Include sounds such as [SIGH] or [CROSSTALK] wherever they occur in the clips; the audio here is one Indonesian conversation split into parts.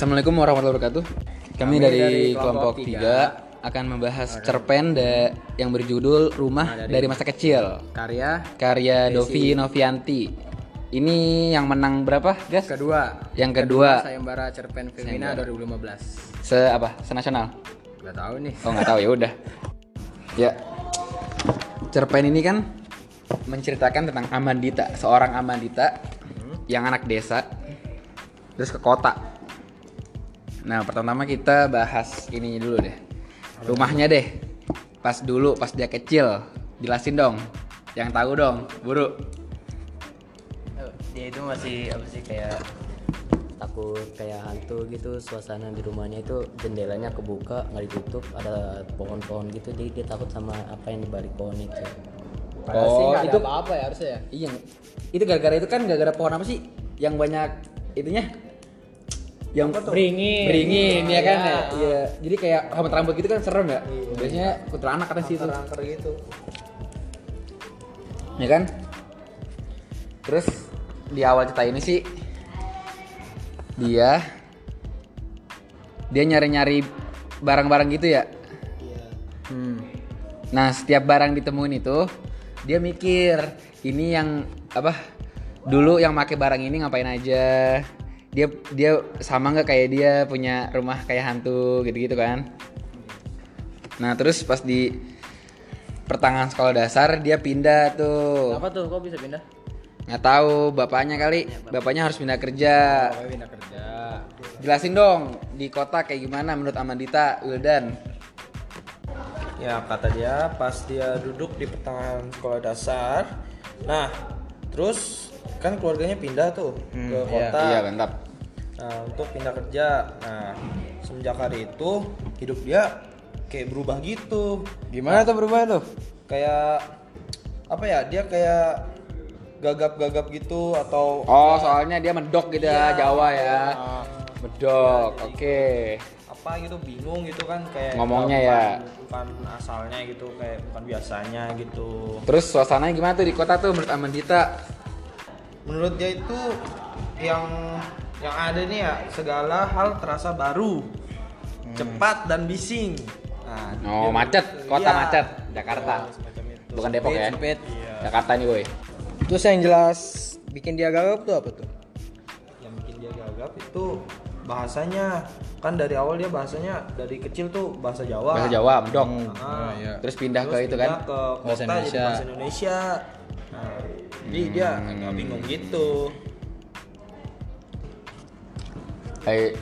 Assalamualaikum warahmatullahi wabarakatuh. Kami, Kami dari, dari kelompok kelompok 3 akan membahas cerpen da- yang berjudul Rumah dari, Masa Kecil Karya karya Dovi Novianti. Ini yang menang berapa, Gas? kedua. Yang kedua Sayembara Cerpen Femina 2015. se apa? Senasional. Gak tahu nih. Oh, nggak tahu ya udah. Ya. Cerpen ini kan menceritakan tentang Amandita, seorang Amandita yang anak desa terus ke kota. Nah, pertama kita bahas ini dulu deh. Rumahnya deh. Pas dulu pas dia kecil. Jelasin dong. Yang tahu dong, buru. dia itu masih apa sih kayak takut kayak hantu gitu suasana di rumahnya itu jendelanya kebuka nggak ditutup ada pohon-pohon gitu jadi dia takut sama apa yang di balik pohon itu Oh, itu apa-apa ya harusnya ya. Iya. Itu gara-gara itu kan gara-gara pohon apa sih? Yang banyak itunya yang Beringin. beringin ya kan Iya. ya iya jadi kayak rambut-rambut gitu kan serem ya biasanya kuntilanak kata sih itu Angker gitu. ya kan terus di awal cerita ini sih dia dia nyari-nyari barang-barang gitu ya Hmm. Nah, setiap barang ditemuin itu dia mikir ini yang apa? Dulu yang pakai barang ini ngapain aja? Dia dia sama nggak kayak dia punya rumah kayak hantu gitu-gitu kan? Nah, terus pas di pertengahan sekolah dasar dia pindah tuh. Apa tuh? Kok bisa pindah? Nggak tahu bapaknya kali. Bapaknya harus pindah kerja. Pokoknya pindah kerja. Jelasin dong di kota kayak gimana menurut Amandita Wildan. Ya kata dia pas dia duduk di pertengahan sekolah dasar Nah terus kan keluarganya pindah tuh ke kota Iya, mantap. Nah untuk pindah kerja Nah semenjak hari itu hidup dia kayak berubah gitu Gimana tuh berubah tuh? Kayak apa ya dia kayak gagap-gagap gitu atau Oh, soalnya dia medok gitu ya, Iya. Jawa ya. Medok. Oke. apa gitu bingung gitu kan kayak Ngomongnya bukan- ya. bukan asalnya gitu kayak bukan biasanya gitu Terus suasananya gimana tuh di kota tuh menurut Amandita? Menurut dia itu yang yang ada nih ya segala hal terasa baru cepat dan bising nah, Oh, macet, kota iya. macet, Jakarta. Iya, itu. Bukan Depok ya? Sempit. Jakarta nih, boy. Terus yang jelas bikin dia gagap tuh apa tuh? yang bikin dia gagap itu bahasanya kan dari awal dia bahasanya dari kecil tuh bahasa Jawa Bahasa Jawa, medok. Ah, iya. Terus pindah terus ke itu pindah kan? ke kota Bahasa jadi Indonesia. bahasa Indonesia nah, jadi dia agak bingung gitu Hai.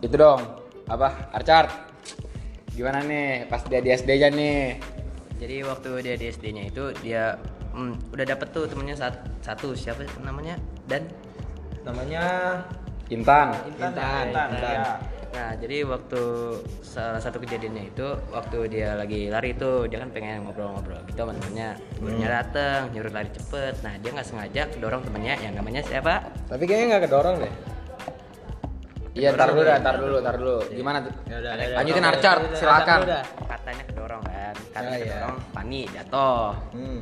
Itu dong. Apa? Archard. Gimana nih pas dia di SD aja nih? jadi waktu dia di SD-nya itu dia hmm, udah dapet tuh temennya sat- satu siapa namanya dan namanya Intan. Intan, Intan, Intan, Intan. ya. Nah, jadi waktu salah satu kejadiannya itu waktu dia lagi lari itu dia kan pengen ngobrol-ngobrol gitu sama temennya. Temennya dateng, nyuruh lari cepet. Nah, dia nggak sengaja dorong temennya yang namanya siapa? Tapi kayaknya nggak kedorong deh. Iya, tar dulu tar dulu, tar dulu. Gimana tuh? Ya udah, Lanjutin Archard, silakan. Katanya kedorong kan. Katanya Ah, iya. kedorong, Pani jatuh, Hmm.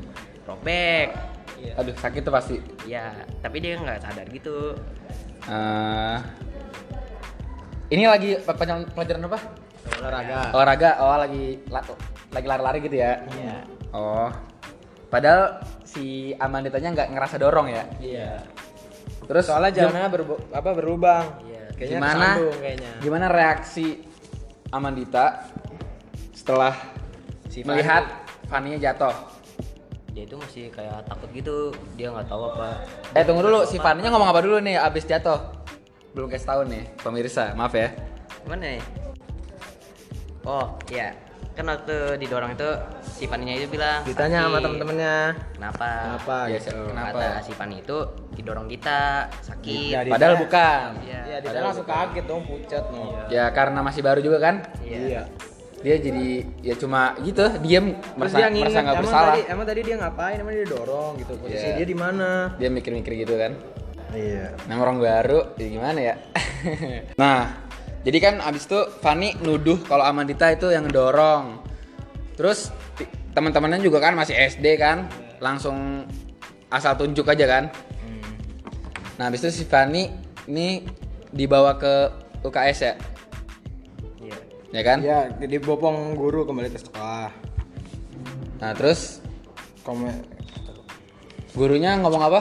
robek. Aduh, sakit tuh pasti. Ya, tapi dia nggak sadar gitu. Eh, ini lagi pelajaran, apa? Olahraga. Olahraga. Oh, lagi la- lagi lari-lari gitu ya? Iya. Oh. Padahal si Amanditanya nggak ngerasa dorong ya? Iya. Terus Soalnya jalannya berbu- apa berlubang. Iya. Kayaknya gimana? kayaknya. Gimana reaksi Amandita setelah Si melihat Fania jatuh? Dia itu masih kayak takut gitu. Dia nggak tahu apa. Eh tunggu dulu, si Fania ngomong apa dulu nih abis jatuh? Belum kasih tahu nih, pemirsa, maaf ya. Gimana nih? Oh, iya. Kan waktu didorong itu si Paninya itu bilang Ditanya sama temen-temennya. Kenapa? Kenapa Iya, gitu. kenapa? Kata si Pani itu didorong kita sakit. Iya, di- Padahal bukan. Iya. Iya, dia langsung kaget dong pucat nih. Ya karena masih baru juga kan. Iya. Dia jadi ya cuma gitu, Terus merasa dia merasa nggak emang bersalah. tadi emang tadi dia ngapain? Emang dia dorong gitu. Posisi Iya. dia di mana? Dia mikir-mikir gitu kan. Iya. Nama orang baru, ya gimana ya? [LAUGHS] nah, jadi kan abis itu Fani nuduh kalau Amandita itu yang dorong. Terus teman-temannya juga kan masih SD kan, langsung asal tunjuk aja kan. Nah, abis itu si Fani ini dibawa ke UKS ya Iya. ya kan Iya, dibopong guru kembali ke sekolah. nah terus Komen gurunya ngomong apa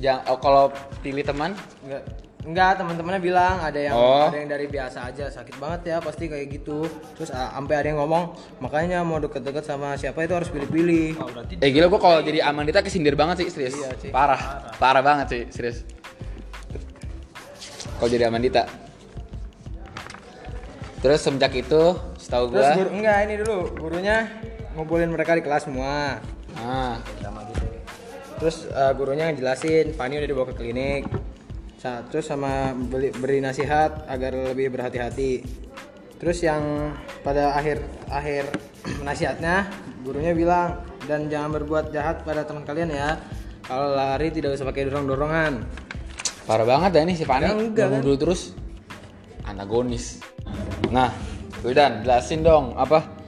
Jangan, oh, kalau pilih teman enggak enggak teman-temannya bilang ada yang Oh. ada yang dari biasa aja sakit banget ya pasti kayak gitu. Terus sampai ada yang ngomong makanya mau deket-deket sama siapa itu harus pilih-pilih. Oh, eh gila gua kalau jadi Amandita kesindir banget sih serius. Iya, sih. parah. Parah. Banget sih serius. Kalau jadi Amandita terus semenjak itu setahu terus gua guru enggak ini dulu gurunya ngumpulin mereka di kelas semua. Ah terus eh, gurunya ngejelasin Fani udah dibawa ke klinik. Terus sama beli, beri nasihat agar lebih berhati-hati. Terus yang pada akhir akhir [CLEARS THROAT] nasihatnya gurunya bilang dan jangan berbuat jahat pada teman kalian ya. Kalau lari tidak usah pakai dorong-dorongan. Parah banget ya ini si Fani. Ya, enggak, kan? dulu terus. Antagonis. Nah, Wildan jelasin dong apa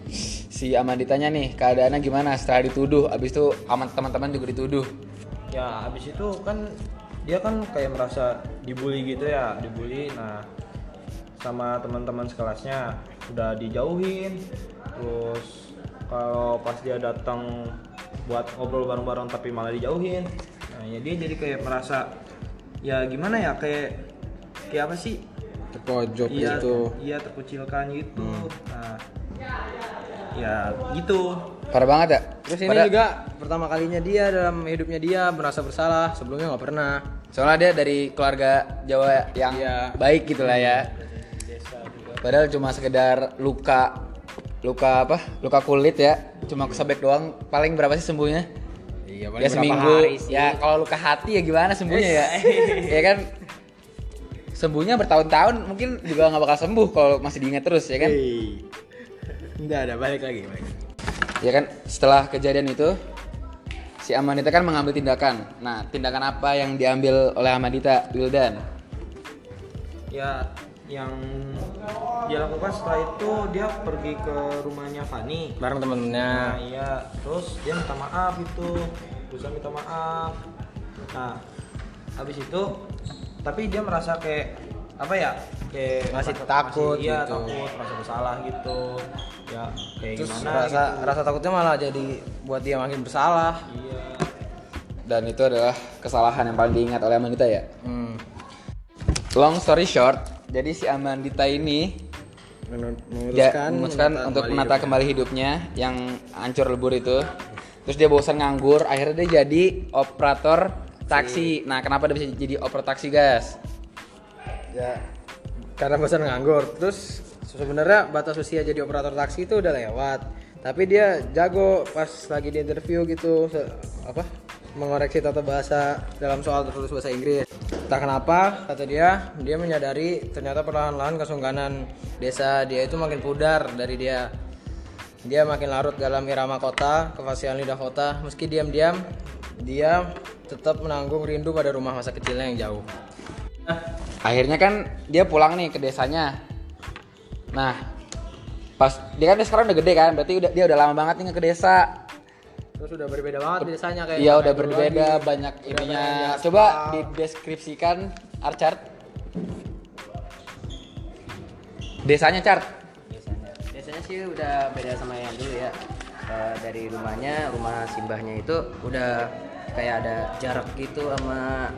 si Amanditanya nih keadaannya gimana setelah dituduh? Abis itu aman teman-teman juga dituduh. ya habis itu kan dia kan kayak merasa dibully gitu ya dibully. Nah sama teman-teman sekelasnya udah dijauhin. Terus kalau pas dia datang buat ngobrol bareng-bareng tapi malah dijauhin nah ya dia jadi kayak merasa ya gimana ya kayak kayak apa sih? Terpojok iya gitu. iya terkucilkan gitu. Nah ya gitu Parah banget ya. terus ini Pada- juga pertama kalinya dia dalam hidupnya dia merasa bersalah sebelumnya nggak pernah soalnya dia dari keluarga Jawa yang Iya. baik gitu lah ya. Padahal cuma sekedar luka luka apa? Luka kulit ya. Cuma kesobek doang. Paling berapa sih sembuhnya? iya ya seminggu ya kalau luka hati ya gimana sembuhnya ya [LAUGHS] ya kan sembuhnya bertahun-tahun mungkin juga nggak bakal sembuh kalau masih diingat terus ya kan Enggak ada balik lagi balik. ya kan setelah kejadian itu si Amanita kan mengambil tindakan. Nah tindakan apa yang diambil oleh Amanita Wildan? Ya yang dia lakukan setelah itu dia pergi ke rumahnya Fani. Bareng temen-temennya. Nah iya terus dia minta maaf itu berusaha minta maaf. Nah habis itu tapi dia merasa kayak apa ya kayak Masih merasa- takut masih, iya gitu. takut merasa bersalah gitu ya kayak terus gimana rasa gitu. rasa takutnya malah jadi buat dia makin bersalah iya dan itu adalah kesalahan yang paling diingat oleh Amandita ya hmm. long story short jadi si Amandita ini memutuskan memutuskan untuk kembali menata hidupnya. kembali hidupnya yang hancur lebur itu. Terus dia bosan nganggur, akhirnya dia jadi operator taksi. Nah, kenapa dia bisa jadi operator taksi, guys? Ya karena bosan nganggur. Terus sebenarnya batas usia jadi operator taksi itu udah lewat. Tapi dia jago pas lagi di interview gitu apa mengoreksi tata bahasa dalam soal tertulis bahasa Inggris. Tak kenapa kata dia dia menyadari ternyata perlahan-lahan kesungkanan desa dia itu makin pudar dari dia. Dia makin larut dalam irama kota kefasihan lidah kota. Meski diam-diam dia tetap menanggung rindu pada rumah masa kecilnya yang jauh Akhirnya kan dia pulang nih ke desanya. Nah, pas dia kan dia sekarang udah gede kan, berarti udah dia udah lama banget nih ke desa. Terus udah berbeda banget desanya kayak Iya udah berbeda lagi. banyak Udah ininya. banyak di Coba dideskripsikan Archard. Desanya Chart. biasanya biasanya sih udah beda sama yang dulu ya Eh, dari rumahnya rumah simbahnya itu udah kayak ada jarak gitu sama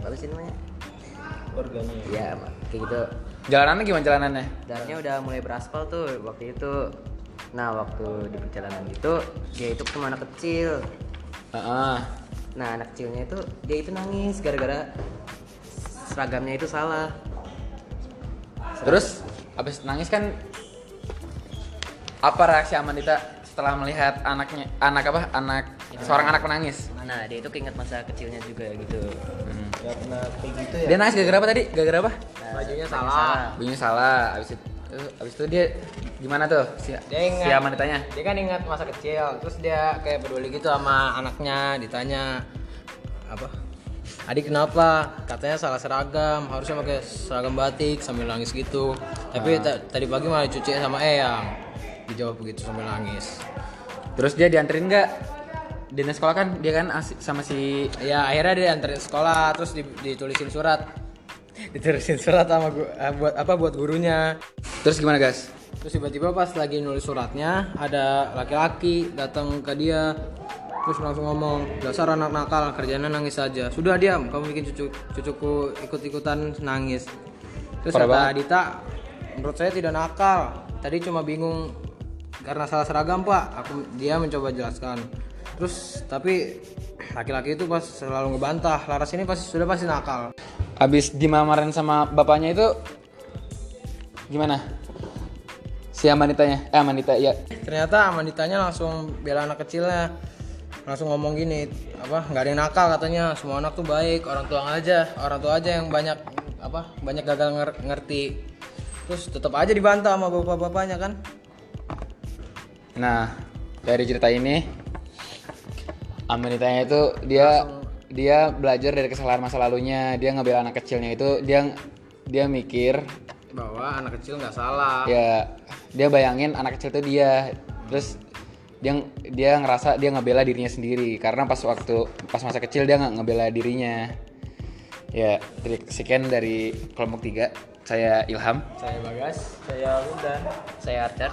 apa sih namanya organnya. Ya kayak gitu. Jalanannya gimana jalanannya? jalannya udah mulai beraspal tuh waktu itu. Nah waktu di perjalanan itu dia itu ketemu anak kecil. Heeh. nah anak kecilnya itu dia itu nangis gara-gara seragamnya itu salah. Terus habis nangis kan apa reaksi Amandita setelah melihat anaknya anak apa? Anak seorang anak menangis? nah dia itu keinget masa kecilnya juga gitu ya pernah kayak gitu ya Dia nangis gara-gara apa tadi? Gara-gara apa? Nah, Bajunya bajunya salah. Bunyinya salah. Habis itu habis itu dia gimana tuh? Si, Dia si ingat. Amanditanya? Dia kan ingat masa kecil, terus dia kayak peduli gitu sama anaknya, ditanya apa? Adik kenapa? Katanya salah seragam, harusnya pakai seragam batik sambil nangis gitu. Tapi ta- tadi pagi malah dicuci sama Eyang. Dijawab begitu sambil nangis. Terus dia dianterin nggak? Dinas sekolah kan dia kan sama si Ya akhirnya dia anterin sekolah, terus di- ditulisin surat. [LAUGHS] diterusin surat sama gu- eh, buat apa buat gurunya Terus gimana guys? terus tiba-tiba pas lagi nulis suratnya ada laki-laki datang ke dia terus langsung ngomong dasar anak nakal kerjanya nangis saja sudah diam kamu bikin cucu cucuku ikut-ikutan nangis terus Parah kata banget. Dita menurut saya tidak nakal tadi cuma bingung karena salah seragam pak. Aku dia mencoba jelaskan. Terus tapi laki-laki itu pas selalu ngebantah. Laras ini pasti sudah pasti nakal. Abis dimamarin sama bapaknya itu gimana? Si Amanitanya, eh Amanita ya. ternyata Amanditanya langsung bela anak kecilnya. Langsung ngomong gini apa nggak ada yang nakal katanya. Semua anak tuh baik orang tua aja orang tua aja yang banyak apa banyak gagal nger- ngerti. Terus tetap aja dibantah sama bapak-bapaknya kan Nah, dari cerita ini Amanitanya itu dia dia belajar dari kesalahan masa lalunya, dia ngebela anak kecilnya itu dia dia mikir bahwa anak kecil nggak salah. Ya dia bayangin anak kecil itu dia. Terus dia dia ngerasa dia ngebela dirinya sendiri. Karena pas waktu pas masa kecil dia nggak ngebela dirinya. Ya dari sekian dari kelompok tiga. Saya Ilham. Saya bagas Saya Lundan. Saya Archer.